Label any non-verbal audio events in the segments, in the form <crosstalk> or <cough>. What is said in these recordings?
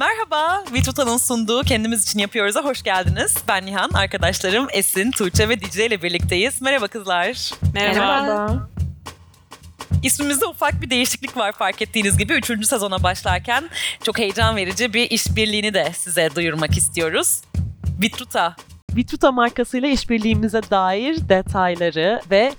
Merhaba, Vituta'nın sunduğu Kendimiz için Yapıyoruz'a hoş geldiniz. Ben Nihan, arkadaşlarım Esin, Tuğçe ve Dicle ile birlikteyiz. Merhaba kızlar. Merhaba. Merhaba. İsmimizde ufak bir değişiklik var fark ettiğiniz gibi. Üçüncü sezona başlarken çok heyecan verici bir işbirliğini de size duyurmak istiyoruz. Vitruta Vitruta markasıyla işbirliğimize dair detayları ve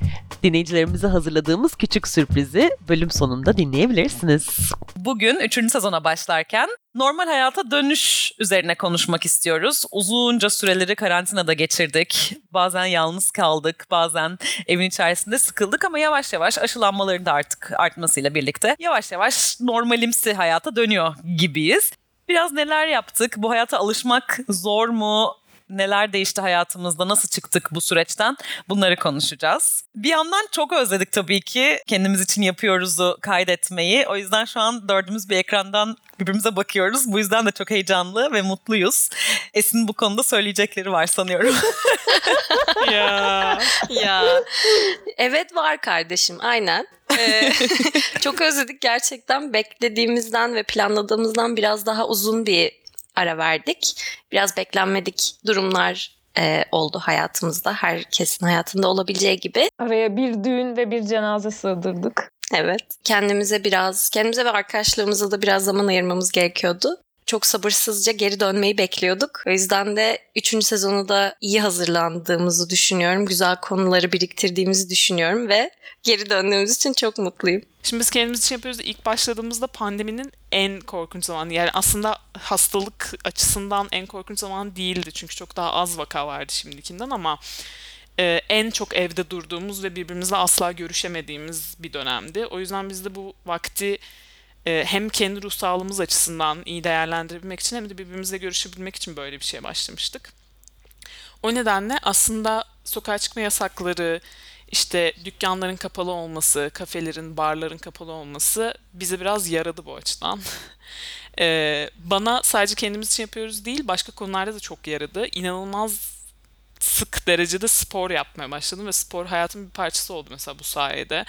dinleyicilerimize hazırladığımız küçük sürprizi bölüm sonunda dinleyebilirsiniz. Bugün 3. sezona başlarken normal hayata dönüş üzerine konuşmak istiyoruz. Uzunca süreleri karantinada geçirdik. Bazen yalnız kaldık, bazen evin içerisinde sıkıldık ama yavaş yavaş aşılanmaların da artık artmasıyla birlikte yavaş yavaş normalimsi hayata dönüyor gibiyiz. Biraz neler yaptık? Bu hayata alışmak zor mu? Neler değişti hayatımızda, nasıl çıktık bu süreçten bunları konuşacağız. Bir yandan çok özledik tabii ki kendimiz için yapıyoruzu kaydetmeyi. O yüzden şu an dördümüz bir ekrandan birbirimize bakıyoruz. Bu yüzden de çok heyecanlı ve mutluyuz. Esin bu konuda söyleyecekleri var sanıyorum. <laughs> ya. ya. Evet var kardeşim aynen. Ee, <laughs> çok özledik gerçekten beklediğimizden ve planladığımızdan biraz daha uzun bir ara verdik. Biraz beklenmedik durumlar e, oldu hayatımızda. Herkesin hayatında olabileceği gibi. Araya bir düğün ve bir cenaze sığdırdık. Evet. Kendimize biraz, kendimize ve arkadaşlarımıza da biraz zaman ayırmamız gerekiyordu çok sabırsızca geri dönmeyi bekliyorduk. O yüzden de 3. sezonu da iyi hazırlandığımızı düşünüyorum. Güzel konuları biriktirdiğimizi düşünüyorum ve geri döndüğümüz için çok mutluyum. Şimdi biz kendimiz için yapıyoruz. İlk başladığımızda pandeminin en korkunç zamanı. Yani aslında hastalık açısından en korkunç zaman değildi. Çünkü çok daha az vaka vardı şimdikinden ama e, en çok evde durduğumuz ve birbirimizle asla görüşemediğimiz bir dönemdi. O yüzden biz de bu vakti hem kendi ruh sağlığımız açısından iyi değerlendirebilmek için hem de birbirimizle görüşebilmek için böyle bir şeye başlamıştık. O nedenle aslında sokağa çıkma yasakları, işte dükkanların kapalı olması, kafelerin, barların kapalı olması bize biraz yaradı bu açıdan. ee, <laughs> bana sadece kendimiz için yapıyoruz değil, başka konularda da çok yaradı. İnanılmaz sık derecede spor yapmaya başladım ve spor hayatımın bir parçası oldu mesela bu sayede.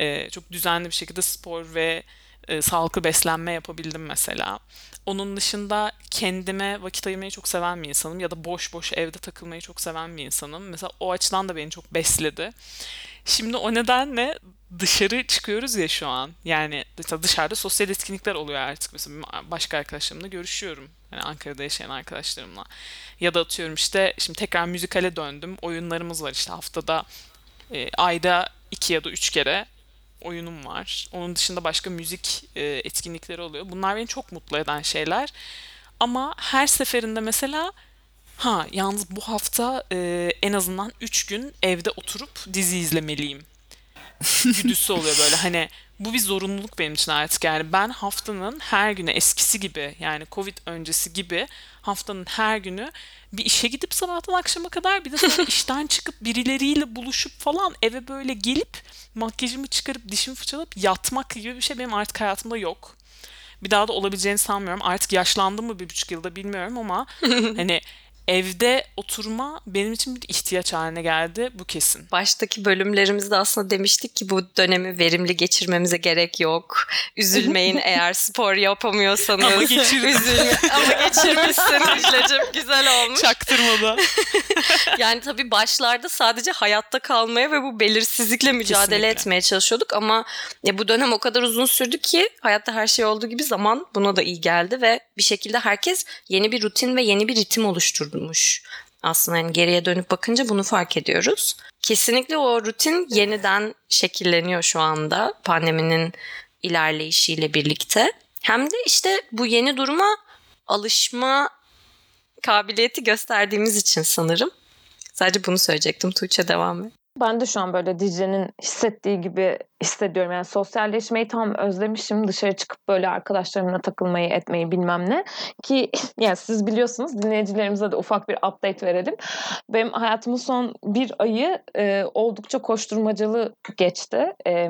Ee, çok düzenli bir şekilde spor ve e, sağlıklı beslenme yapabildim mesela. Onun dışında kendime vakit ayırmayı çok seven bir insanım ya da boş boş evde takılmayı çok seven bir insanım. Mesela o açıdan da beni çok besledi. Şimdi o nedenle dışarı çıkıyoruz ya şu an. Yani dışarıda sosyal etkinlikler oluyor artık. Mesela başka arkadaşlarımla görüşüyorum. Yani Ankara'da yaşayan arkadaşlarımla. Ya da atıyorum işte şimdi tekrar müzikale döndüm. Oyunlarımız var işte haftada e, ayda iki ya da üç kere oyunum var. Onun dışında başka müzik e, etkinlikleri oluyor. Bunlar beni çok mutlu eden şeyler. Ama her seferinde mesela ha yalnız bu hafta e, en azından 3 gün evde oturup dizi izlemeliyim. Güdüsü oluyor böyle hani bu bir zorunluluk benim için artık yani ben haftanın her günü eskisi gibi yani covid öncesi gibi haftanın her günü bir işe gidip sabahtan akşama kadar bir de sonra <laughs> işten çıkıp birileriyle buluşup falan eve böyle gelip makyajımı çıkarıp dişimi fırçalayıp yatmak gibi bir şey benim artık hayatımda yok. Bir daha da olabileceğini sanmıyorum. Artık yaşlandım mı bir buçuk yılda bilmiyorum ama <laughs> hani evde oturma benim için bir ihtiyaç haline geldi. Bu kesin. Baştaki bölümlerimizde aslında demiştik ki bu dönemi verimli geçirmemize gerek yok. Üzülmeyin <laughs> eğer spor yapamıyorsanız. Ama geçirdin. Üzülme. Ama geçirmişsin <laughs> Hüclecim. Güzel olmuş. Çaktırmadan. <laughs> yani tabii başlarda sadece hayatta kalmaya ve bu belirsizlikle mücadele Kesinlikle. etmeye çalışıyorduk ama ya bu dönem o kadar uzun sürdü ki hayatta her şey olduğu gibi zaman buna da iyi geldi ve bir şekilde herkes yeni bir rutin ve yeni bir ritim oluşturdu olmuş. Aslında yani geriye dönüp bakınca bunu fark ediyoruz. Kesinlikle o rutin yeniden şekilleniyor şu anda pandeminin ilerleyişiyle birlikte. Hem de işte bu yeni duruma alışma kabiliyeti gösterdiğimiz için sanırım. Sadece bunu söyleyecektim. Tuğçe devam et. Ben de şu an böyle Dicle'nin hissettiği gibi hissediyorum. Yani sosyalleşmeyi tam özlemişim. Dışarı çıkıp böyle arkadaşlarımla takılmayı, etmeyi bilmem ne. Ki <laughs> yani siz biliyorsunuz dinleyicilerimize de ufak bir update verelim. Benim hayatımın son bir ayı e, oldukça koşturmacalı geçti. E,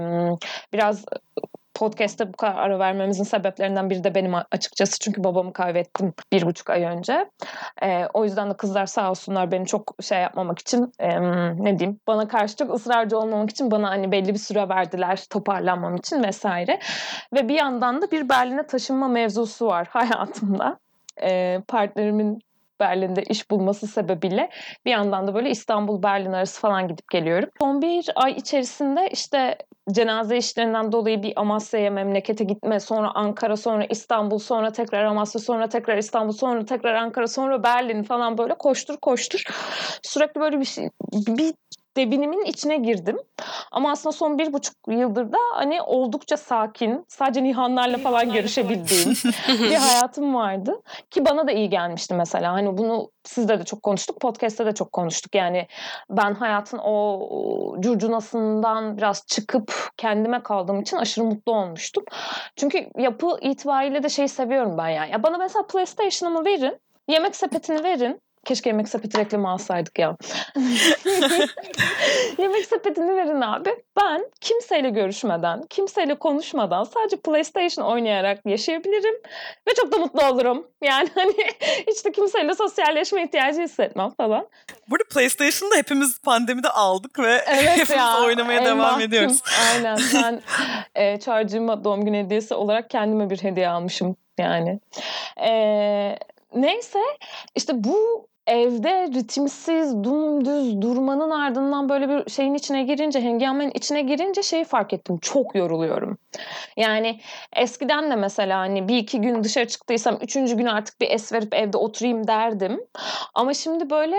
biraz podcast'te bu kadar ara vermemizin sebeplerinden biri de benim açıkçası. Çünkü babamı kaybettim bir buçuk ay önce. E, o yüzden de kızlar sağ olsunlar beni çok şey yapmamak için e, ne diyeyim bana karşı çok ısrarcı olmamak için bana hani belli bir süre verdiler toparlanmam için vesaire. Ve bir yandan da bir Berlin'e taşınma mevzusu var <laughs> hayatımda. E, partnerimin Berlin'de iş bulması sebebiyle bir yandan da böyle İstanbul Berlin arası falan gidip geliyorum. Son bir ay içerisinde işte cenaze işlerinden dolayı bir Amasya'ya memlekete gitme, sonra Ankara, sonra İstanbul, sonra tekrar Amasya, sonra tekrar İstanbul, sonra tekrar Ankara, sonra Berlin falan böyle koştur koştur. <laughs> Sürekli böyle bir şey, bir devinimin içine girdim. Ama aslında son bir buçuk yıldır da hani oldukça sakin, sadece Nihanlarla falan görüşebildiğim <laughs> bir hayatım vardı. Ki bana da iyi gelmişti mesela. Hani bunu sizde de çok konuştuk, podcast'te de çok konuştuk. Yani ben hayatın o curcunasından biraz çıkıp kendime kaldığım için aşırı mutlu olmuştum. Çünkü yapı itibariyle de şeyi seviyorum ben yani. Ya bana mesela PlayStation'ımı verin, yemek sepetini verin, Keşke yemek sepeti reklamı alsaydık ya. <laughs> yemek sepetini verin abi. Ben kimseyle görüşmeden, kimseyle konuşmadan sadece PlayStation oynayarak yaşayabilirim ve çok da mutlu olurum. Yani hani <laughs> hiç de kimseyle sosyalleşme ihtiyacı hissetmem falan. Burada PlayStation'da hepimiz pandemide aldık ve <laughs> evet hepimiz ya, oynamaya devam mahkum. ediyoruz. Aynen. Ben e, çağrıcığıma doğum günü hediyesi olarak kendime bir hediye almışım yani. Eee Neyse işte bu evde ritimsiz, dümdüz durmanın ardından böyle bir şeyin içine girince, hengamenin içine girince şeyi fark ettim. Çok yoruluyorum. Yani eskiden de mesela hani bir iki gün dışarı çıktıysam üçüncü gün artık bir es verip evde oturayım derdim. Ama şimdi böyle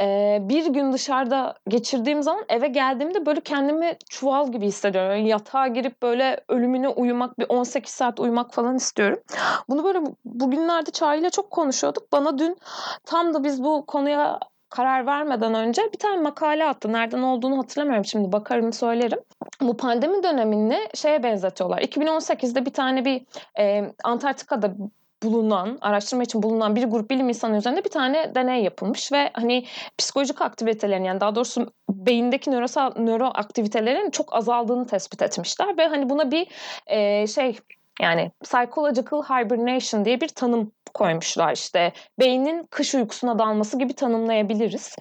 e, bir gün dışarıda geçirdiğim zaman eve geldiğimde böyle kendimi çuval gibi hissediyorum. Yani yatağa girip böyle ölümüne uyumak, bir 18 saat uyumak falan istiyorum. Bunu böyle bugünlerde Çağrı çok konuşuyorduk. Bana dün tam da biz bu konuya karar vermeden önce bir tane makale attı. Nereden olduğunu hatırlamıyorum şimdi bakarım söylerim. Bu pandemi dönemini şeye benzetiyorlar. 2018'de bir tane bir e, Antarktika'da bulunan, araştırma için bulunan bir grup bilim insanı üzerinde bir tane deney yapılmış ve hani psikolojik aktivitelerin yani daha doğrusu beyindeki nörosal nöro aktivitelerin çok azaldığını tespit etmişler ve hani buna bir e, şey yani psychological hibernation diye bir tanım koymuşlar işte. Beynin kış uykusuna dalması gibi tanımlayabiliriz.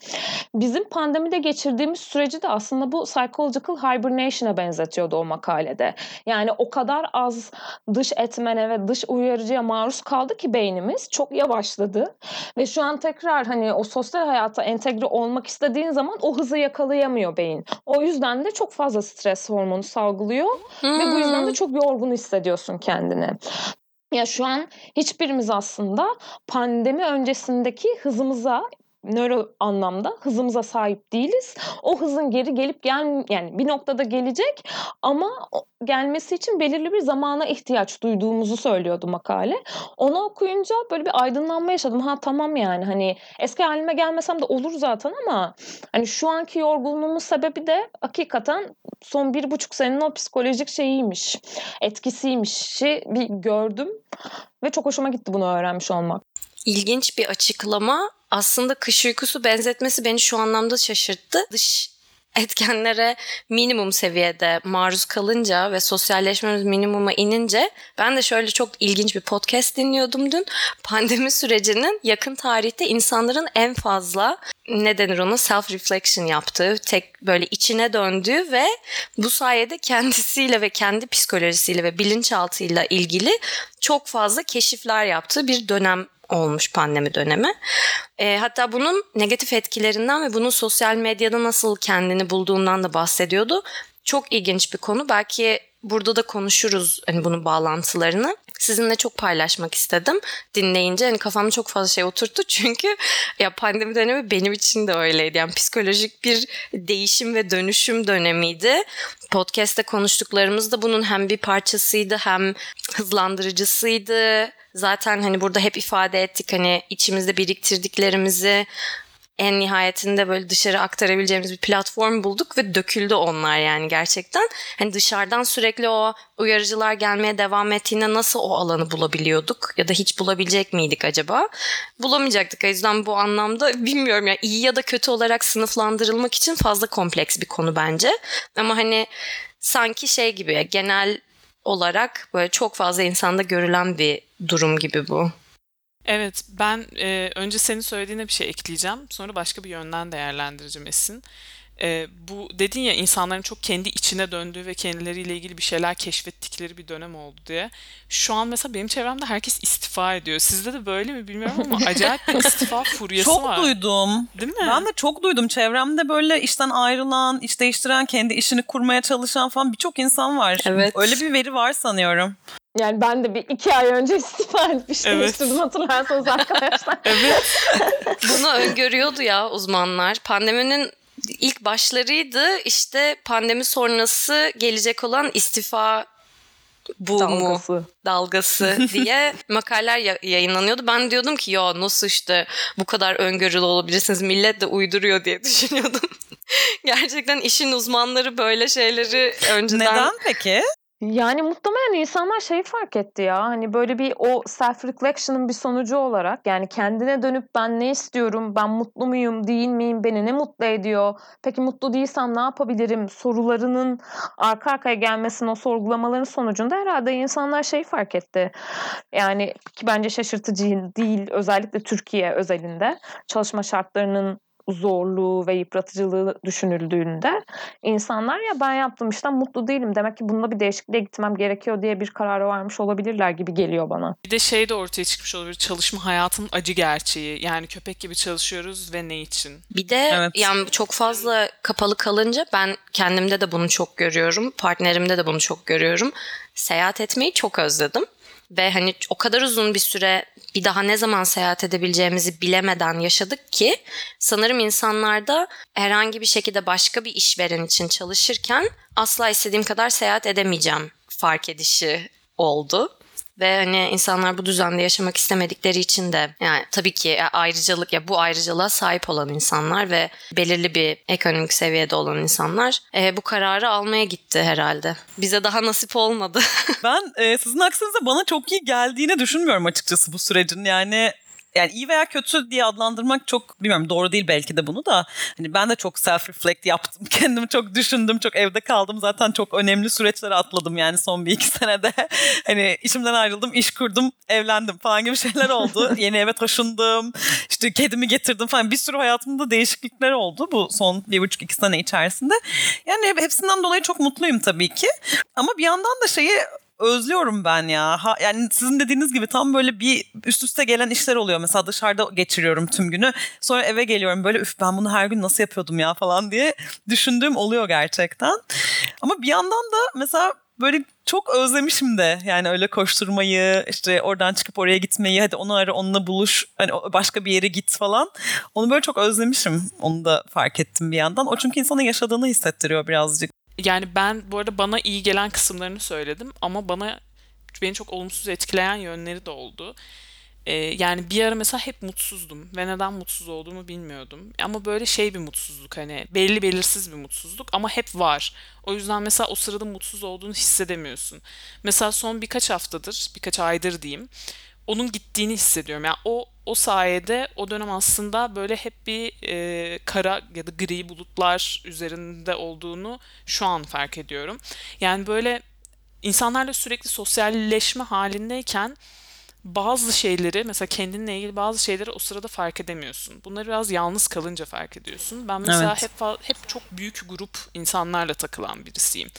Bizim pandemide geçirdiğimiz süreci de aslında bu psychological hibernation'a benzetiyordu o makalede. Yani o kadar az dış etmene ve dış uyarıcıya maruz kaldı ki beynimiz çok yavaşladı. Ve şu an tekrar hani o sosyal hayata entegre olmak istediğin zaman o hızı yakalayamıyor beyin. O yüzden de çok fazla stres hormonu salgılıyor hmm. ve bu yüzden de hmm. çok yorgun hissediyorsun kendini. Ya şu an hiçbirimiz aslında pandemi öncesindeki hızımıza nöro anlamda hızımıza sahip değiliz. O hızın geri gelip gel yani bir noktada gelecek ama gelmesi için belirli bir zamana ihtiyaç duyduğumuzu söylüyordu makale. Onu okuyunca böyle bir aydınlanma yaşadım. Ha tamam yani hani eski halime gelmesem de olur zaten ama hani şu anki yorgunluğumun sebebi de hakikaten son bir buçuk senenin o psikolojik şeyiymiş, etkisiymiş bir gördüm ve çok hoşuma gitti bunu öğrenmiş olmak. İlginç bir açıklama. Aslında kış uykusu benzetmesi beni şu anlamda şaşırttı. Dış etkenlere minimum seviyede maruz kalınca ve sosyalleşmemiz minimuma inince ben de şöyle çok ilginç bir podcast dinliyordum dün. Pandemi sürecinin yakın tarihte insanların en fazla ne denir ona self reflection yaptığı, tek böyle içine döndüğü ve bu sayede kendisiyle ve kendi psikolojisiyle ve bilinçaltıyla ilgili çok fazla keşifler yaptığı bir dönem olmuş pandemi dönemi. E, hatta bunun negatif etkilerinden ve bunun sosyal medyada nasıl kendini bulduğundan da bahsediyordu. Çok ilginç bir konu. Belki burada da konuşuruz hani bunun bağlantılarını. Sizinle çok paylaşmak istedim. Dinleyince hani kafamda çok fazla şey oturttu. <laughs> Çünkü ya pandemi dönemi benim için de öyleydi. Yani psikolojik bir değişim ve dönüşüm dönemiydi. Podcast'te konuştuklarımız da bunun hem bir parçasıydı hem hızlandırıcısıydı zaten hani burada hep ifade ettik hani içimizde biriktirdiklerimizi en nihayetinde böyle dışarı aktarabileceğimiz bir platform bulduk ve döküldü onlar yani gerçekten. Hani dışarıdan sürekli o uyarıcılar gelmeye devam ettiğinde nasıl o alanı bulabiliyorduk ya da hiç bulabilecek miydik acaba? Bulamayacaktık. O yüzden bu anlamda bilmiyorum ya iyi ya da kötü olarak sınıflandırılmak için fazla kompleks bir konu bence. Ama hani sanki şey gibi genel olarak böyle çok fazla insanda görülen bir durum gibi bu. Evet, ben e, önce senin söylediğine bir şey ekleyeceğim. Sonra başka bir yönden değerlendireceğim Esin. E, bu dedin ya insanların çok kendi içine döndüğü ve kendileriyle ilgili bir şeyler keşfettikleri bir dönem oldu diye. Şu an mesela benim çevremde herkes istifa ediyor. Sizde de böyle mi bilmiyorum ama <laughs> acayip bir istifa furyası Çok var. duydum. Değil mi? Ben de çok duydum. Çevremde böyle işten ayrılan, iş değiştiren, kendi işini kurmaya çalışan falan birçok insan var. Evet. Öyle bir veri var sanıyorum. Yani ben de bir iki ay önce <laughs> istifa etmiştim. Evet. Değiştirdim hatırlarsanız arkadaşlar. <laughs> Evet. Bunu öngörüyordu ya uzmanlar. Pandeminin ilk başlarıydı. İşte pandemi sonrası gelecek olan istifa boomu, Dalgası. dalgası <laughs> diye makaleler ya- yayınlanıyordu. Ben diyordum ki ya nasıl işte bu kadar öngörülü olabilirsiniz millet de uyduruyor diye <laughs> düşünüyordum. Gerçekten işin uzmanları böyle şeyleri önceden Neden peki? Yani muhtemelen insanlar şeyi fark etti ya hani böyle bir o self reflection'ın bir sonucu olarak yani kendine dönüp ben ne istiyorum, ben mutlu muyum, değil miyim, beni ne mutlu ediyor, peki mutlu değilsem ne yapabilirim? sorularının arka arkaya gelmesinin o sorgulamaların sonucunda herhalde insanlar şeyi fark etti. Yani ki bence şaşırtıcı değil özellikle Türkiye özelinde çalışma şartlarının zorluğu ve yıpratıcılığı düşünüldüğünde insanlar ya ben yaptığım işten mutlu değilim. Demek ki bununla bir değişikliğe gitmem gerekiyor diye bir karara varmış olabilirler gibi geliyor bana. Bir de şey de ortaya çıkmış olabilir. Çalışma hayatının acı gerçeği. Yani köpek gibi çalışıyoruz ve ne için? Bir de Evet. yani çok fazla kapalı kalınca ben kendimde de bunu çok görüyorum. Partnerimde de bunu çok görüyorum. Seyahat etmeyi çok özledim. Ve hani o kadar uzun bir süre bir daha ne zaman seyahat edebileceğimizi bilemeden yaşadık ki sanırım insanlarda herhangi bir şekilde başka bir işveren için çalışırken asla istediğim kadar seyahat edemeyeceğim fark edişi oldu. Ve hani insanlar bu düzende yaşamak istemedikleri için de yani tabii ki ayrıcalık ya bu ayrıcalığa sahip olan insanlar ve belirli bir ekonomik seviyede olan insanlar e, bu kararı almaya gitti herhalde. Bize daha nasip olmadı. <laughs> Ben e, sizin aksinize bana çok iyi geldiğini düşünmüyorum açıkçası bu sürecin. Yani yani iyi veya kötü diye adlandırmak çok bilmiyorum doğru değil belki de bunu da. Hani ben de çok self reflect yaptım. <laughs> Kendimi çok düşündüm. Çok evde kaldım. Zaten çok önemli süreçleri atladım yani son bir iki <laughs> senede. Hani işimden ayrıldım, iş kurdum, evlendim falan gibi şeyler oldu. <laughs> Yeni eve taşındım. İşte kedimi getirdim falan. Bir sürü hayatımda değişiklikler oldu bu son bir buçuk iki sene içerisinde. Yani hepsinden dolayı çok mutluyum tabii ki. Ama bir yandan da şeyi özlüyorum ben ya. Ha, yani sizin dediğiniz gibi tam böyle bir üst üste gelen işler oluyor. Mesela dışarıda geçiriyorum tüm günü. Sonra eve geliyorum böyle üf ben bunu her gün nasıl yapıyordum ya falan diye düşündüğüm oluyor gerçekten. Ama bir yandan da mesela böyle çok özlemişim de yani öyle koşturmayı işte oradan çıkıp oraya gitmeyi hadi onu ara onunla buluş hani başka bir yere git falan onu böyle çok özlemişim onu da fark ettim bir yandan o çünkü insanın yaşadığını hissettiriyor birazcık. Yani ben bu arada bana iyi gelen kısımlarını söyledim ama bana beni çok olumsuz etkileyen yönleri de oldu. Ee, yani bir ara mesela hep mutsuzdum ve neden mutsuz olduğumu bilmiyordum. Ama böyle şey bir mutsuzluk hani belli belirsiz bir mutsuzluk ama hep var. O yüzden mesela o sırada mutsuz olduğunu hissedemiyorsun. Mesela son birkaç haftadır, birkaç aydır diyeyim onun gittiğini hissediyorum. Yani o o sayede o dönem aslında böyle hep bir e, kara ya da gri bulutlar üzerinde olduğunu şu an fark ediyorum. Yani böyle insanlarla sürekli sosyalleşme halindeyken bazı şeyleri mesela kendinle ilgili bazı şeyleri o sırada fark edemiyorsun. Bunları biraz yalnız kalınca fark ediyorsun. Ben mesela Evet. hep hep çok büyük grup insanlarla takılan birisiyim.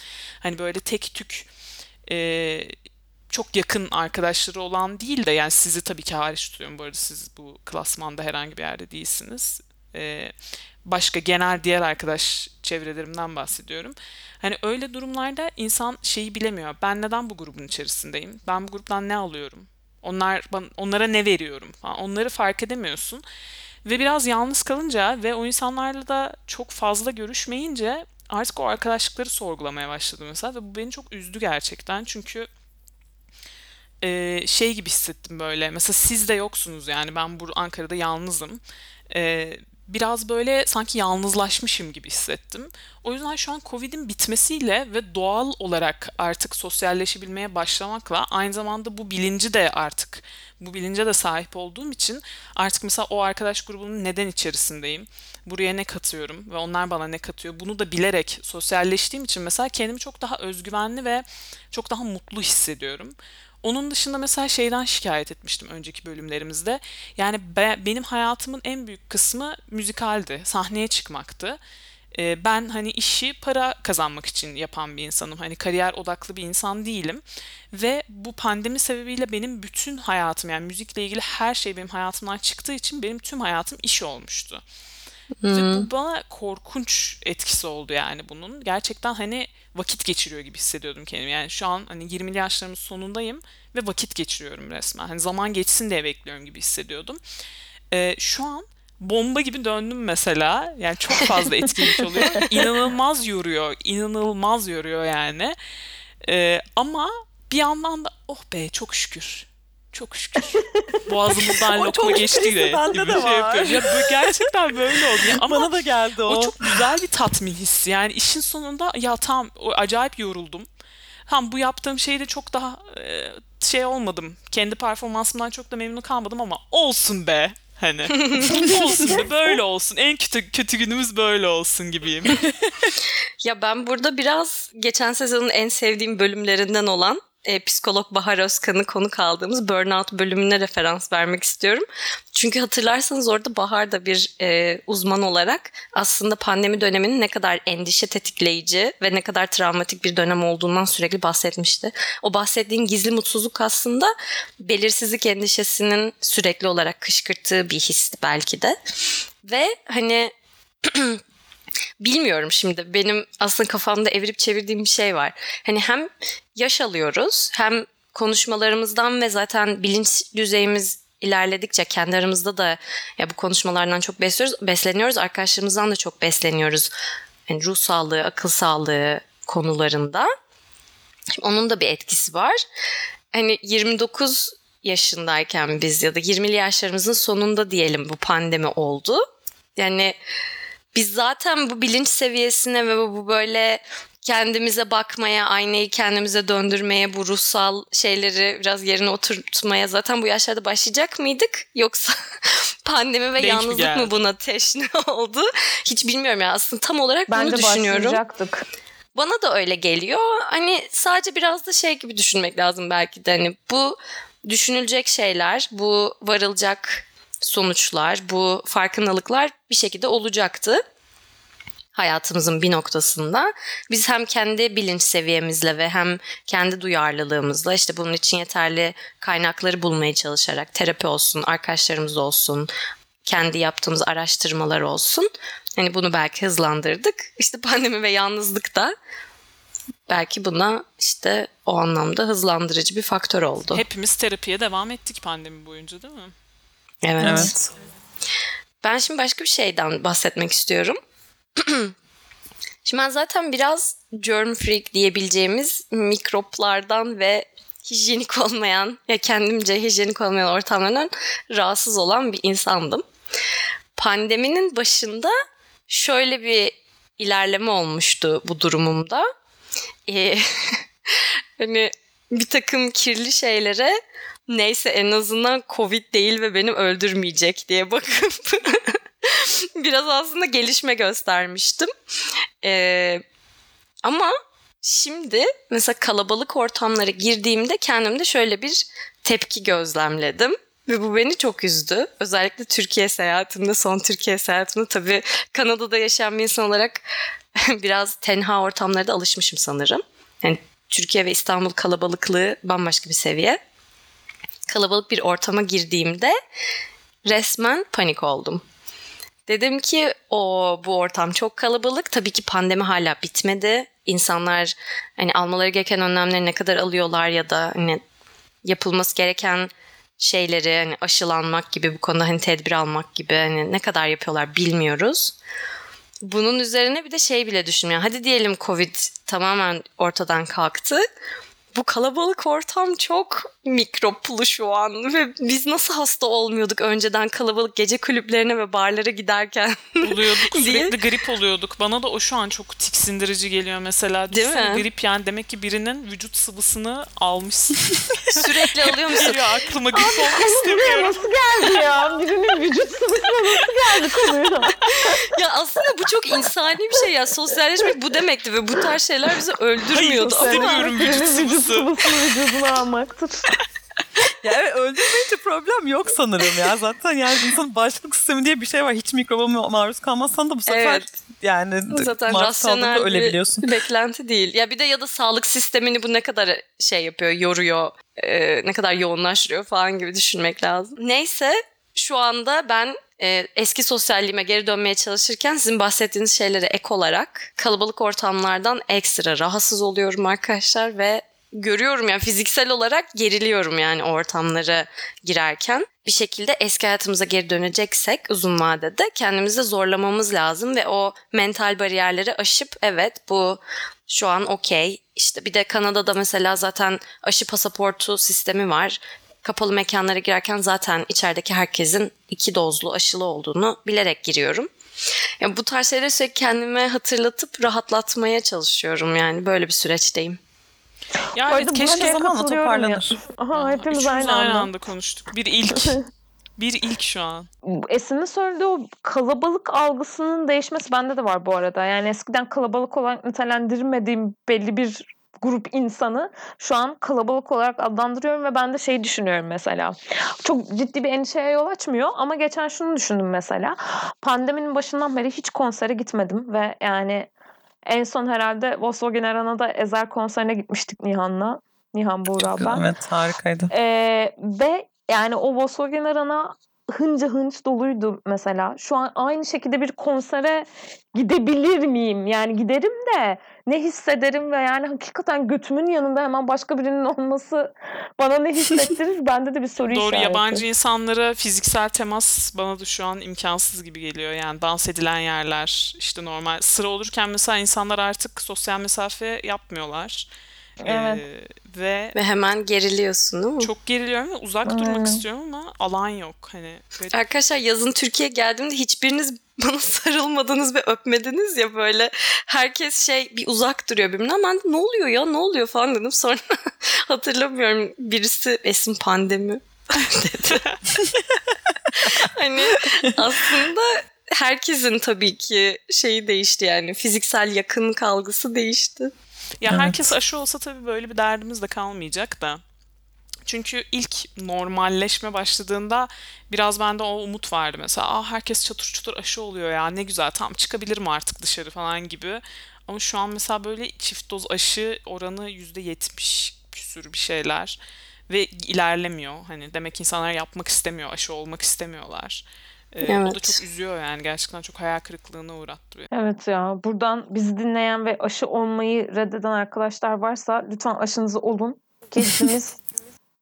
Hani böyle tek tük e, çok yakın arkadaşları olan değil de yani sizi tabii ki hariç tutuyorum bu arada siz bu klasmanda herhangi bir yerde değilsiniz. Ee, başka genel diğer arkadaş çevrelerimden bahsediyorum. Hani öyle durumlarda insan şeyi bilemiyor. Ben neden bu grubun içerisindeyim? Ben bu gruptan ne alıyorum? Onlar onlara ne veriyorum falan. Onları fark edemiyorsun. Ve biraz yalnız kalınca ve o insanlarla da çok fazla görüşmeyince artık o arkadaşlıkları sorgulamaya başladım mesela ve bu beni çok üzdü gerçekten. Çünkü e, şey gibi hissettim böyle. Mesela siz de yoksunuz yani ben bu Ankara'da yalnızım. E, biraz böyle sanki yalnızlaşmışım gibi hissettim. O yüzden şu an Covid'in bitmesiyle ve doğal olarak artık sosyalleşebilmeye başlamakla aynı zamanda bu bilinci de artık bu bilince de sahip olduğum için artık mesela o arkadaş grubunun neden içerisindeyim? Buraya ne katıyorum ve onlar bana ne katıyor? Bunu da bilerek sosyalleştiğim için mesela kendimi çok daha özgüvenli ve çok daha mutlu hissediyorum. Onun dışında mesela şeyden şikayet etmiştim önceki bölümlerimizde. Yani be, benim hayatımın en büyük kısmı müzikaldi, sahneye çıkmaktı. Ee, ben hani işi para kazanmak için yapan bir insanım. Hani kariyer odaklı bir insan değilim. Ve bu pandemi sebebiyle benim bütün hayatım yani müzikle ilgili her şey benim hayatımdan çıktığı için benim tüm hayatım iş olmuştu. Ve bu bana korkunç etkisi oldu yani bunun. Gerçekten hani vakit geçiriyor gibi hissediyordum kendimi. Yani şu an hani 20'li yaşlarımın sonundayım ve vakit geçiriyorum resmen. Hani zaman geçsin diye bekliyorum gibi hissediyordum. Ee, şu an bomba gibi döndüm mesela. Yani çok fazla <laughs> etkilemiş oluyor. İnanılmaz yoruyor. İnanılmaz yoruyor yani. Ee, ama bir yandan da oh be çok şükür. Çok şükür. <laughs> Boğazımızdan lokma geçti de bende gibi de şey var. yapıyorum. Ya gerçekten böyle oldu. Ya Ama Bana da geldi o. o çok güzel bir tatmin hissi. Yani işin sonunda ya tamam o acayip yoruldum. Tamam bu yaptığım şeyde çok daha e, şey olmadım. Kendi performansımdan çok da memnun kalmadım ama olsun be. Hani <laughs> olsun be böyle olsun. En kötü kötü günümüz böyle olsun gibiyim. <laughs> Ya ben burada biraz geçen sezonun en sevdiğim bölümlerinden olan e, psikolog Bahar Özkan'ı konuk aldığımız Burnout bölümüne referans vermek istiyorum. Çünkü hatırlarsanız orada Bahar da bir e, uzman olarak aslında pandemi döneminin ne kadar endişe tetikleyici ve ne kadar travmatik bir dönem olduğundan sürekli bahsetmişti. O bahsettiğin gizli mutsuzluk aslında belirsizlik endişesinin sürekli olarak kışkırttığı bir histi belki de. Ve hani <clears throat> bilmiyorum şimdi benim aslında kafamda evirip çevirdiğim bir şey var. Hani hem yaş alıyoruz hem konuşmalarımızdan ve zaten bilinç düzeyimiz ilerledikçe kendi aramızda da ya bu konuşmalardan çok besliyoruz, besleniyoruz. Arkadaşlarımızdan da çok besleniyoruz. Yani ruh sağlığı, akıl sağlığı konularında. Şimdi onun da bir etkisi var. Hani 29 yaşındayken biz ya da 20'li yaşlarımızın sonunda diyelim bu pandemi oldu. Yani biz zaten bu bilinç seviyesine ve bu böyle kendimize bakmaya, aynayı kendimize döndürmeye, bu ruhsal şeyleri biraz yerine oturtmaya zaten bu yaşlarda başlayacak mıydık? Yoksa <laughs> pandemi ve Denk yalnızlık geldi? mı buna teşne <laughs> oldu? Hiç bilmiyorum ya aslında tam olarak bunu Bence düşünüyorum. başlayacaktık. Bana da öyle geliyor. Hani sadece biraz da şey gibi düşünmek lazım belki de. Hani bu düşünülecek şeyler, bu varılacak sonuçlar, bu farkındalıklar bir şekilde olacaktı hayatımızın bir noktasında. Biz hem kendi bilinç seviyemizle ve hem kendi duyarlılığımızla işte bunun için yeterli kaynakları bulmaya çalışarak terapi olsun, arkadaşlarımız olsun, kendi yaptığımız araştırmalar olsun. Hani bunu belki hızlandırdık. İşte pandemi ve yalnızlık da belki buna işte o anlamda hızlandırıcı bir faktör oldu. Hepimiz terapiye devam ettik pandemi boyunca değil mi? Evet. Evet. Ben şimdi başka bir şeyden bahsetmek istiyorum. <clears throat> şimdi ben zaten biraz germ freak diyebileceğimiz mikroplardan ve hijyenik olmayan ya kendimce hijyenik olmayan ortamlardan rahatsız olan bir insandım. Pandeminin başında şöyle bir ilerleme olmuştu bu durumumda. Ee, <laughs> hani bir takım kirli şeylere neyse en azından Covid değil ve beni öldürmeyecek diye bakıp <laughs> biraz aslında gelişme göstermiştim. Ee, ama şimdi mesela kalabalık ortamlara girdiğimde kendimde şöyle bir tepki gözlemledim. Ve bu beni çok üzdü. Özellikle Türkiye seyahatimde, son Türkiye seyahatimde tabii Kanada'da yaşayan bir insan olarak <laughs> biraz tenha ortamlara da alışmışım sanırım. Yani Türkiye ve İstanbul kalabalıklığı bambaşka bir seviye. Kalabalık bir ortama girdiğimde resmen panik oldum. Dedim ki o bu ortam çok kalabalık. Tabii ki pandemi hala bitmedi. İnsanlar hani almaları gereken önlemleri ne kadar alıyorlar ya da hani yapılması gereken şeyleri hani aşılanmak gibi bu konuda hani tedbir almak gibi hani ne kadar yapıyorlar bilmiyoruz. Bunun üzerine bir de şey bile düşünmüyorum. Hadi diyelim Covid tamamen ortadan kalktı. Bu kalabalık ortam çok mikroplu şu an ve biz nasıl hasta olmuyorduk önceden kalabalık gece kulüplerine ve barlara giderken. <laughs> Oluyorduk Diye. sürekli grip oluyorduk. Bana da o şu an çok tiksindirici geliyor mesela. Değil Düşünsene mi? grip yani demek ki birinin vücut sıvısını almışsın. <laughs> Sürekli alıyor musun? Geliyor aklıma grip olmak istemiyorum. nasıl geldi ya? Birinin vücut sıvısına nasıl geldi konuya? <laughs> ya aslında bu çok insani bir şey ya. Sosyalleşmek bu demekti ve bu tarz şeyler bizi öldürmüyordu. Hayır, Ama istemiyorum vücut Birinin vücut sıvısı. sıvısını vücuduna almaktır. Ya evet öldürmeyince problem yok sanırım ya. Zaten yani insanın bağışıklık sistemi diye bir şey var. Hiç mikroba ma- maruz kalmazsan da bu sefer Evet. yani zaten maruz kaldığında ölebiliyorsun. bir <laughs> beklenti değil. Ya bir de ya da sağlık sistemini bu ne kadar şey yapıyor, yoruyor, e, ne kadar yoğunlaştırıyor falan gibi düşünmek lazım. Neyse şu anda ben e, eski sosyalliğime geri dönmeye çalışırken sizin bahsettiğiniz şeylere ek olarak kalabalık ortamlardan ekstra rahatsız oluyorum arkadaşlar ve görüyorum yani fiziksel olarak geriliyorum yani ortamlara girerken. Bir şekilde eski hayatımıza geri döneceksek uzun vadede kendimizi zorlamamız lazım ve o mental bariyerleri aşıp evet bu şu an okey. İşte bir de Kanada'da mesela zaten aşı pasaportu sistemi var. Kapalı mekanlara girerken zaten içerideki herkesin iki dozlu aşılı olduğunu bilerek giriyorum. Yani bu tarz şeyleri sürekli kendime hatırlatıp rahatlatmaya çalışıyorum yani böyle bir süreçteyim. Ya evet keşke zamanla toparlanır. ya. Aha hepimiz üçümüz aynı aynı anda. anda konuştuk. Bir ilk. <laughs> bir ilk şu an. Esin'in söylediği o kalabalık algısının değişmesi bende de var bu arada. Yani eskiden kalabalık olarak nitelendirmediğim belli bir grup insanı şu an kalabalık olarak adlandırıyorum ve ben de şey düşünüyorum mesela. Çok ciddi bir endişeye yol açmıyor ama geçen şunu düşündüm mesela. Pandeminin başından beri hiç konsere gitmedim ve yani en son herhalde Volkswagen Arena'da Ezel konserine gitmiştik Nihan'la. Nihan Buğra ben. Evet harikaydı. Ee, ve yani o Volkswagen Arena hınca hınç doluydu mesela. Şu an aynı şekilde bir konsere gidebilir miyim? Yani giderim de ne hissederim ve yani hakikaten götümün yanında hemen başka birinin olması bana ne hissettirir? <laughs> Bende de bir soru Doğru işareti. yabancı insanlara fiziksel temas bana da şu an imkansız gibi geliyor. Yani dans edilen yerler işte normal sıra olurken mesela insanlar artık sosyal mesafe yapmıyorlar. Evet. Ee, ve Ve hemen geriliyorsun değil mi? çok geriliyorum ve uzak durmak istiyorum ama alan yok. Hani böyle Arkadaşlar yazın Türkiye'ye geldiğimde hiçbiriniz <laughs> bana sarılmadınız ve öpmediniz ya böyle. Herkes şey bir uzak duruyor birbirinden. Ben de ne oluyor ya ne oluyor falan dedim. Sonra <laughs> hatırlamıyorum birisi Esin pandemi <laughs> dedi. hani aslında herkesin tabii ki şeyi değişti yani fiziksel yakınlık algısı değişti. Ya Evet. herkes aşı olsa tabii böyle bir derdimiz de kalmayacak da. Çünkü ilk normalleşme başladığında biraz bende o umut vardı mesela. Aa herkes çatır çutur aşı oluyor ya ne güzel tamam çıkabilirim artık dışarı falan gibi. Ama şu an mesela böyle çift doz aşı oranı %70 küsür bir şeyler ve ilerlemiyor. Hani demek insanlar yapmak istemiyor, aşı olmak istemiyorlar. Ee, O da Evet. çok üzüyor yani gerçekten çok hayal kırıklığına uğrattırıyor. Evet ya buradan bizi dinleyen ve aşı olmayı reddeden arkadaşlar varsa lütfen aşınızı olun. <laughs> Ki hepimiz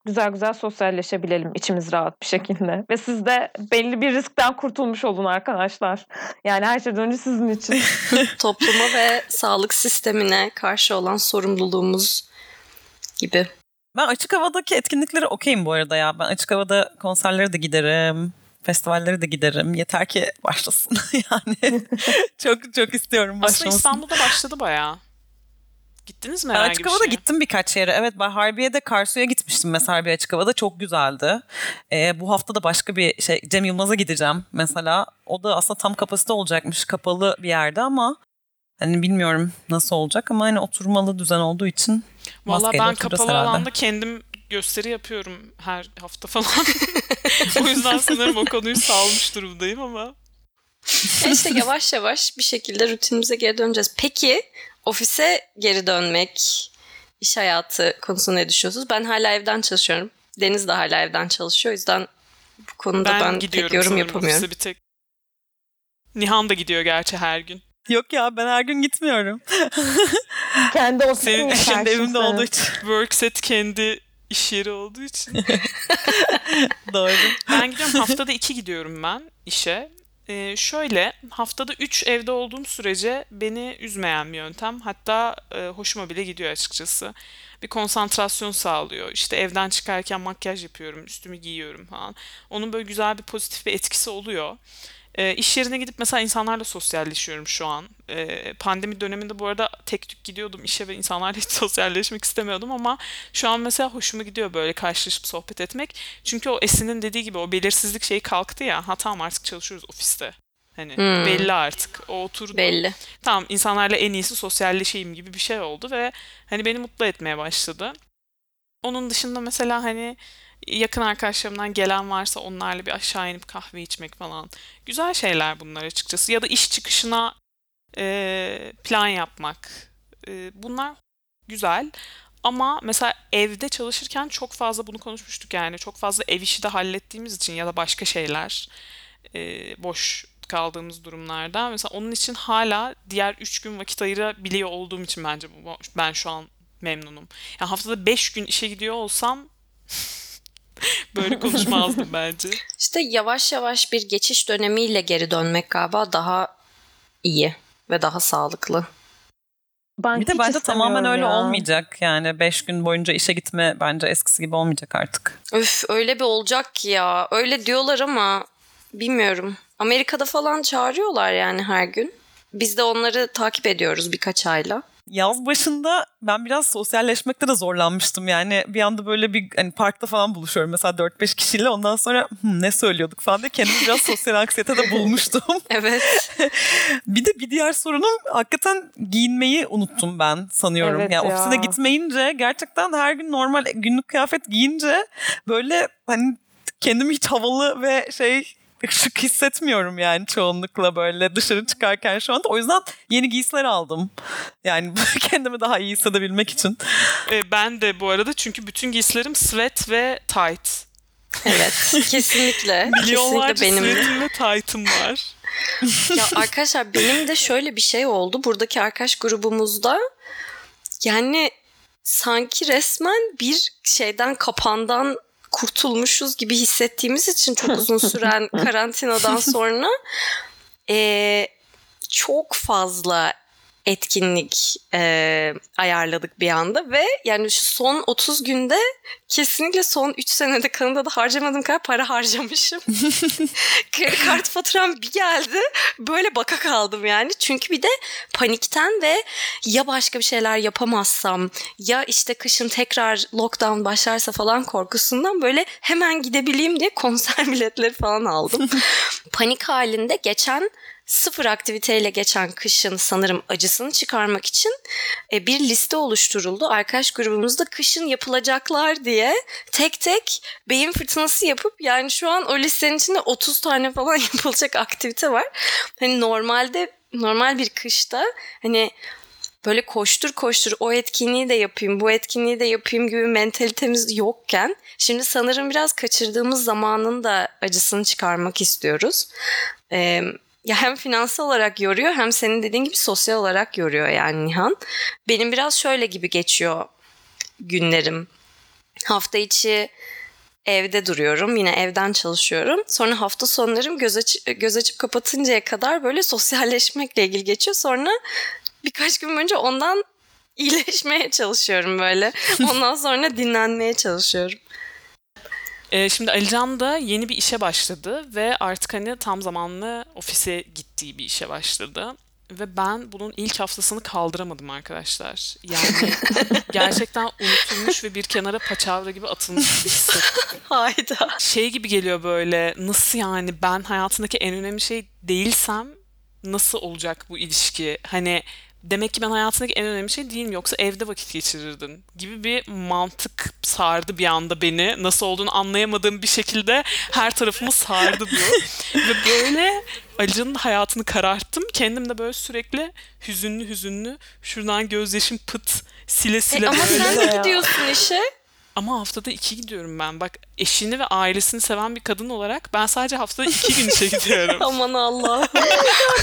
güzel güzel sosyalleşebilelim içimiz rahat bir şekilde. Ve siz de belli bir riskten kurtulmuş olun arkadaşlar. Yani her şeyden önce sizin için. <laughs> Topluma ve sağlık sistemine karşı olan sorumluluğumuz gibi. Ben açık havadaki etkinliklere okeyim bu arada ya. Ben açık havada konserlere de giderim. Festivallere de giderim. Yeter ki başlasın. <laughs> yani <laughs> çok çok istiyorum Aslında başlamasını. İstanbul'da başladı bayağı. Gittiniz mi herhangi açık havada şeye? gittim birkaç yere. Evet ben Harbiye'de Karsu'ya gitmiştim mesela Harbiye açık havada. Çok güzeldi. Ee, bu hafta da başka bir şey Cem Yılmaz'a gideceğim mesela. O da aslında tam kapasite olacakmış. Kapalı bir yerde ama hani bilmiyorum nasıl olacak ama hani oturmalı düzen olduğu için Valla ben kapalı herhalde. alanda kendim gösteri yapıyorum her hafta falan. <laughs> o yüzden sanırım o konuyu salmış durumdayım ama. Ya işte yavaş yavaş bir şekilde rutinimize geri döneceğiz. Peki ofise geri dönmek, iş hayatı konusunda ne düşünüyorsunuz? Ben hala evden çalışıyorum. Deniz de hala evden çalışıyor. O yüzden bu konuda Ben, ben, pek yorum yapamıyorum. ofise bir tek. Nihan da gidiyor gerçi her gün. Yok ya ben her gün gitmiyorum. Kendi ofisin Senin Kendi evimde olduğu için. Workset kendi iş yeri olduğu için. <laughs> Doğru. Ben gidiyorum haftada iki gidiyorum ben işe. Ee, şöyle haftada 3 evde olduğum sürece beni üzmeyen bir yöntem. Hatta e, hoşuma bile gidiyor açıkçası. Bir konsantrasyon sağlıyor. İşte evden çıkarken makyaj yapıyorum, üstümü giyiyorum falan. Onun böyle güzel bir pozitif bir etkisi oluyor. E, iş yerine gidip mesela insanlarla sosyalleşiyorum şu an. E, pandemi döneminde bu arada tek tük gidiyordum işe ve insanlarla <laughs> hiç sosyalleşmek istemiyordum ama şu an mesela hoşuma gidiyor böyle karşılaşıp sohbet etmek. Çünkü o Esin'in dediği gibi o belirsizlik şeyi kalktı ya. Ha tamam artık çalışıyoruz ofiste. Hani Hmm. belli artık. O oturdu. Belli. Tamam insanlarla en iyisi sosyalleşeyim gibi bir şey oldu ve hani beni mutlu etmeye başladı. Onun dışında mesela hani yakın arkadaşlarımdan gelen varsa onlarla bir aşağı inip kahve içmek falan. Güzel şeyler bunlar açıkçası. Ya da iş çıkışına e, plan yapmak. E, bunlar güzel. Ama mesela evde çalışırken çok fazla bunu konuşmuştuk yani. Çok fazla ev işi de hallettiğimiz için ya da başka şeyler e, boş kaldığımız durumlarda. Mesela onun için hala diğer 3 gün vakit ayırabiliyor olduğum için bence ben şu an memnunum. Yani haftada 5 gün işe gidiyor olsam <laughs> <laughs> böyle konuşmazdım bence. İşte yavaş yavaş bir geçiş dönemiyle geri dönmek galiba daha iyi ve daha sağlıklı. Ben Bir de bence tamamen öyle ya. olmayacak. Yani 5 gün boyunca işe gitme bence eskisi gibi olmayacak artık. Üf öyle bir olacak ki ya. Öyle diyorlar ama bilmiyorum. Amerika'da falan çağırıyorlar yani her gün. Biz de onları takip ediyoruz birkaç ayla. Yaz başında ben biraz sosyalleşmekte de zorlanmıştım. Yani bir anda böyle bir hani parkta falan buluşuyorum mesela 4-5 kişiyle. Ondan sonra "Hmm, ne söylüyorduk falan diye kendimi biraz <laughs> sosyal anksiyetede bulmuştum. <laughs> Evet. bir de bir diğer sorunum hakikaten giyinmeyi unuttum ben sanıyorum. Evet yani ya. ofisine gitmeyince gerçekten her gün normal günlük kıyafet giyince böyle hani kendimi hiç havalı ve şey şık hissetmiyorum yani çoğunlukla böyle dışarı çıkarken şu anda. O yüzden yeni giysiler aldım. Yani <laughs> kendimi daha iyi hissedebilmek için. E, ben de bu arada çünkü bütün giysilerim sweat ve tight. Evet. <laughs> Kesinlikle. Milyonlarca Kesinlikle benim de. sweat'im ve tight'ım var. Ya arkadaşlar benim de şöyle bir şey oldu. Buradaki arkadaş grubumuzda yani sanki resmen bir şeyden kapandan kurtulmuşuz gibi hissettiğimiz için çok <laughs> uzun süren karantinadan sonra eee, çok fazla etkinlik eee, ayarladık bir anda ve yani şu son 30 günde kesinlikle son 3 senede Kanada'da harcamadığım kadar para harcamışım. <laughs> Kredi kart faturam bir geldi. Böyle baka kaldım yani. Çünkü bir de panikten ve ya başka bir şeyler yapamazsam ya işte kışın tekrar lockdown başlarsa falan korkusundan böyle hemen gidebileyim diye konser <laughs> biletleri falan aldım. <laughs> Panik halinde geçen sıfır aktiviteyle geçen kışın sanırım acısını çıkarmak için e, bir liste oluşturuldu. Arkadaş grubumuzda kışın yapılacaklar diye tek tek beyin fırtınası yapıp yani şu an o listenin içinde 30 tane falan <laughs> yapılacak aktivite var. Hani normalde normal bir kışta hani böyle koştur koştur o etkinliği de yapayım, bu etkinliği de yapayım gibi mentalitemiz yokken şimdi sanırım biraz kaçırdığımız zamanın da acısını çıkarmak istiyoruz. Ee, ya hem finansal olarak yoruyor hem senin dediğin gibi sosyal olarak yoruyor yani Nihan. Benim biraz şöyle gibi geçiyor günlerim. Hafta içi evde duruyorum. Yine evden çalışıyorum. Sonra hafta sonlarım göz, aç- göz açıp kapatıncaya kadar böyle sosyalleşmekle ilgili geçiyor. Sonra birkaç gün önce ondan iyileşmeye çalışıyorum böyle. <laughs> Ondan sonra dinlenmeye çalışıyorum. E, şimdi Alican da yeni bir işe başladı ve artık hani tam zamanlı ofise gittiği bir işe başladı. Ve ben bunun ilk haftasını kaldıramadım arkadaşlar. Yani <laughs> gerçekten unutulmuş ve bir kenara paçavra gibi atılmış gibi hissettim. <laughs> Hayda. Şey gibi geliyor böyle nasıl yani ben hayatındaki en önemli şey değilsem nasıl olacak bu ilişki? Hani demek ki ben hayatındaki en önemli şey değilim yoksa evde vakit geçirirdin gibi bir mantık sardı bir anda beni. Nasıl olduğunu anlayamadığım bir şekilde her tarafımı sardı bu. Ve böyle Alican'ın hayatını kararttım. Kendim de böyle sürekli hüzünlü hüzünlü şuradan gözyaşım pıt sile E, sile ama böyle. sen de <laughs> gidiyorsun işe. Ama haftada iki gidiyorum ben. Bak eşini ve ailesini seven bir kadın olarak ben sadece haftada iki gün işe gidiyorum. <laughs> Aman Allah.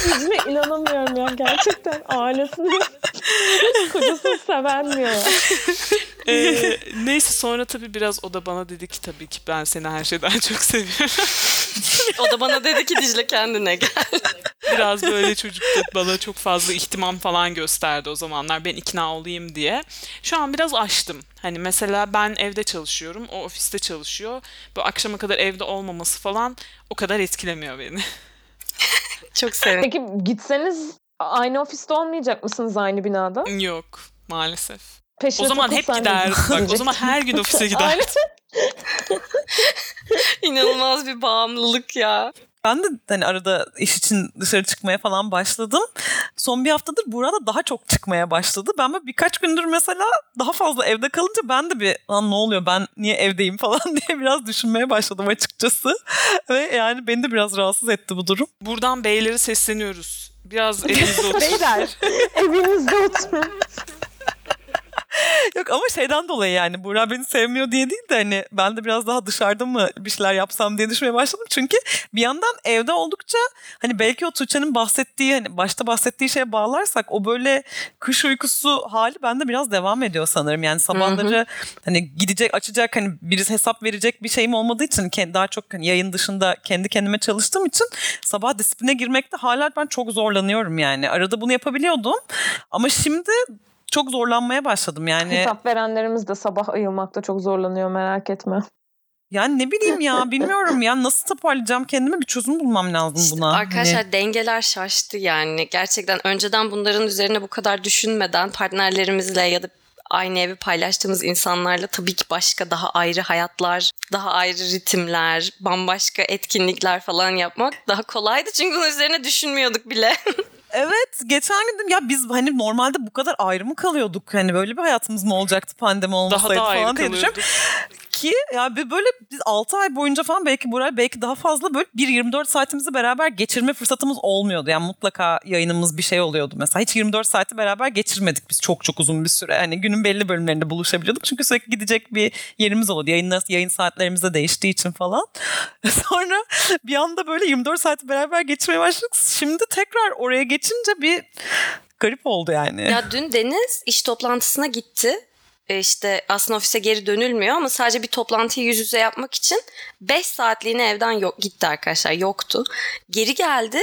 Dicle inanamıyorum ya gerçekten ailesini kocasını seven diyor. Ee, <laughs> neyse sonra tabii biraz o da bana dedi ki tabii ki ben seni her şeyden <laughs> çok seviyorum. O da bana dedi ki Dicle kendine gel. biraz böyle çocukta bana çok fazla ihtimam falan gösterdi o zamanlar ben ikna olayım diye. Şu an biraz açtım. Hani mesela ben evde çalışıyorum, o ofiste çalışıyor. Bu akşama kadar evde olmaması falan o kadar etkilemiyor beni. <laughs> Çok sevindim. Peki gitseniz aynı ofiste olmayacak mısınız aynı binada? Yok maalesef. Peşine O zaman hep takılsaydınız gider. Bak o zaman her gün ofise gider. Aynen. <laughs> İnanılmaz bir bağımlılık ya. Ben de hani arada iş için dışarı çıkmaya falan başladım. Son bir haftadır burada daha çok çıkmaya başladı. Ben böyle birkaç gündür mesela daha fazla evde kalınca ben de bir lan ne oluyor ben niye evdeyim <laughs> falan diye biraz düşünmeye başladım açıkçası. Ve yani beni de biraz rahatsız etti bu durum. Buradan beylere sesleniyoruz. Biraz elinizde oturun. Beyler. <laughs> Evinizde oturun. <laughs> Yok ama şeyden dolayı yani Buğra beni sevmiyor diye değil de hani ben de biraz daha dışarıda mı bir şeyler yapsam diye düşünmeye başladım. Çünkü bir yandan evde oldukça hani belki o Tuğçe'nin bahsettiği hani başta bahsettiği şeye bağlarsak o böyle kış uykusu hali bende biraz devam ediyor sanırım. Yani sabahları hani gidecek açacak hani birisi hesap verecek bir şeyim olmadığı için kendi, daha çok hani yayın dışında kendi kendime çalıştığım için sabah disipline girmekte hala ben çok zorlanıyorum yani. Arada bunu yapabiliyordum ama şimdi çok zorlanmaya başladım yani. Hesap verenlerimiz de sabah ayılmakta çok zorlanıyor merak etme. Yani ne bileyim ya <laughs> bilmiyorum ya nasıl toparlayacağım kendime bir çözüm bulmam lazım İşte buna. arkadaşlar Hani dengeler şaştı yani. Gerçekten önceden bunların üzerine bu kadar düşünmeden partnerlerimizle ya da aynı evi paylaştığımız insanlarla tabii ki başka daha ayrı hayatlar, daha ayrı ritimler, bambaşka etkinlikler falan yapmak daha kolaydı. Çünkü bunun üzerine düşünmüyorduk bile. <laughs> evet geçen gün dedim ya biz hani normalde bu kadar ayrı mı kalıyorduk? Hani böyle bir hayatımız mı olacaktı pandemi Daha olmasaydı da ayrı falan diye düşünüyorum. Ki ya bir böyle biz 6 ay boyunca falan belki Buray belki daha fazla böyle bir 24 saatimizi beraber geçirme fırsatımız olmuyordu. Yani mutlaka yayınımız bir şey oluyordu mesela. Hiç 24 saati beraber geçirmedik biz çok çok uzun bir süre. Hani günün belli bölümlerinde buluşabiliyorduk. Çünkü sürekli gidecek bir yerimiz oluyordu. Yayın, yayın saatlerimiz de değiştiği için falan. <laughs> Sonra bir anda böyle 24 saati beraber geçirmeye başladık. Şimdi tekrar oraya geçince bir garip oldu yani. ya dün Deniz iş toplantısına gitti. E işte aslında ofise geri dönülmüyor ama sadece bir toplantıyı yüz yüze yapmak için 5 saatliğine evden yok gitti arkadaşlar yoktu. Geri geldi.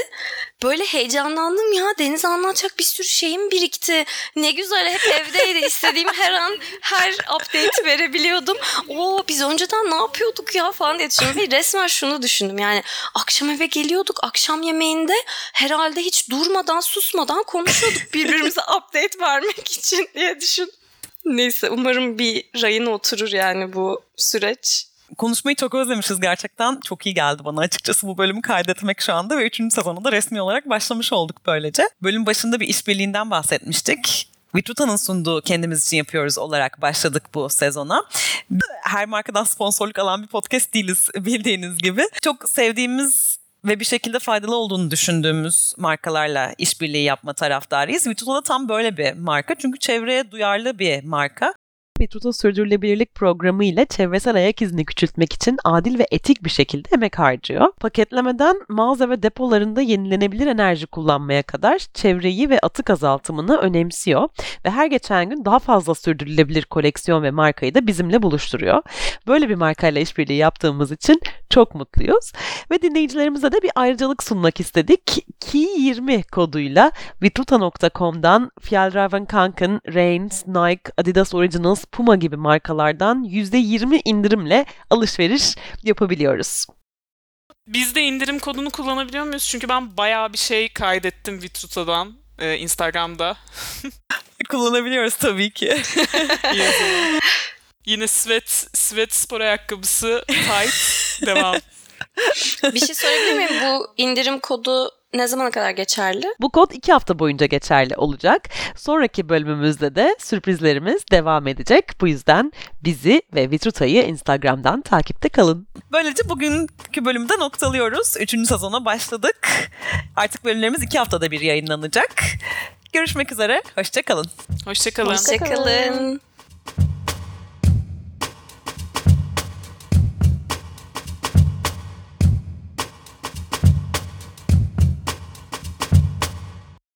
Böyle heyecanlandım ya Deniz anlatacak bir sürü şeyim birikti. Ne güzel hep evdeydi. <laughs> İstediğim her an her update verebiliyordum. Oo biz önceden ne yapıyorduk ya falan diye düşündüm. Ve resmen şunu düşündüm yani akşam eve geliyorduk akşam yemeğinde herhalde hiç durmadan susmadan konuşuyorduk <laughs> birbirimize update vermek için diye düşün. Neyse umarım bir rayına oturur yani bu süreç. konuşmayı çok özlemişiz gerçekten. Çok iyi geldi bana açıkçası bu bölümü kaydetmek şu anda ve 3. sezonu da resmi olarak başlamış olduk böylece. Bölüm başında bir işbirliğinden bahsetmiştik. Vitruta'nın sunduğu kendimiz için yapıyoruz olarak başladık bu sezona. Her markadan sponsorluk alan bir podcast değiliz bildiğiniz gibi. Çok sevdiğimiz ve bir şekilde faydalı olduğunu düşündüğümüz markalarla işbirliği yapma taraftarıyız. Vitruta da tam böyle bir marka çünkü çevreye duyarlı bir marka. Vitruta Sürdürülebilirlik Programı ile çevresel ayak izini küçültmek için adil ve etik bir şekilde emek harcıyor. Paketlemeden mağaza ve depolarında yenilenebilir enerji kullanmaya kadar çevreyi ve atık azaltımını önemsiyor ve her geçen gün daha fazla sürdürülebilir koleksiyon ve markayı da bizimle buluşturuyor. Böyle bir markayla işbirliği yaptığımız için çok mutluyuz ve dinleyicilerimize de bir ayrıcalık sunmak istedik. Ki20 koduyla vitruta.com'dan Fjallraven Kanken, Reigns, Nike, Adidas Originals, Puma gibi markalardan %20 indirimle alışveriş yapabiliyoruz. Biz de indirim kodunu kullanabiliyor muyuz? Çünkü ben bayağı bir şey kaydettim Vitruta'dan e, Instagram'da. <laughs> Kullanabiliyoruz tabii ki. <laughs> Yine sweat, sweat spor ayakkabısı tight devam. Bir şey söyleyebilir miyim? Bu indirim kodu ne zamana kadar geçerli? Bu kod 2 hafta boyunca geçerli olacak. Sonraki bölümümüzde de sürprizlerimiz devam edecek. Bu yüzden bizi ve Vitruta'yı Instagram'dan takipte kalın. Böylece bugünkü bölümde noktalıyoruz. Üçüncü sezona başladık. Artık bölümlerimiz iki haftada bir yayınlanacak. Görüşmek üzere. Hoşçakalın. Hoşçakalın. Hoşçakalın.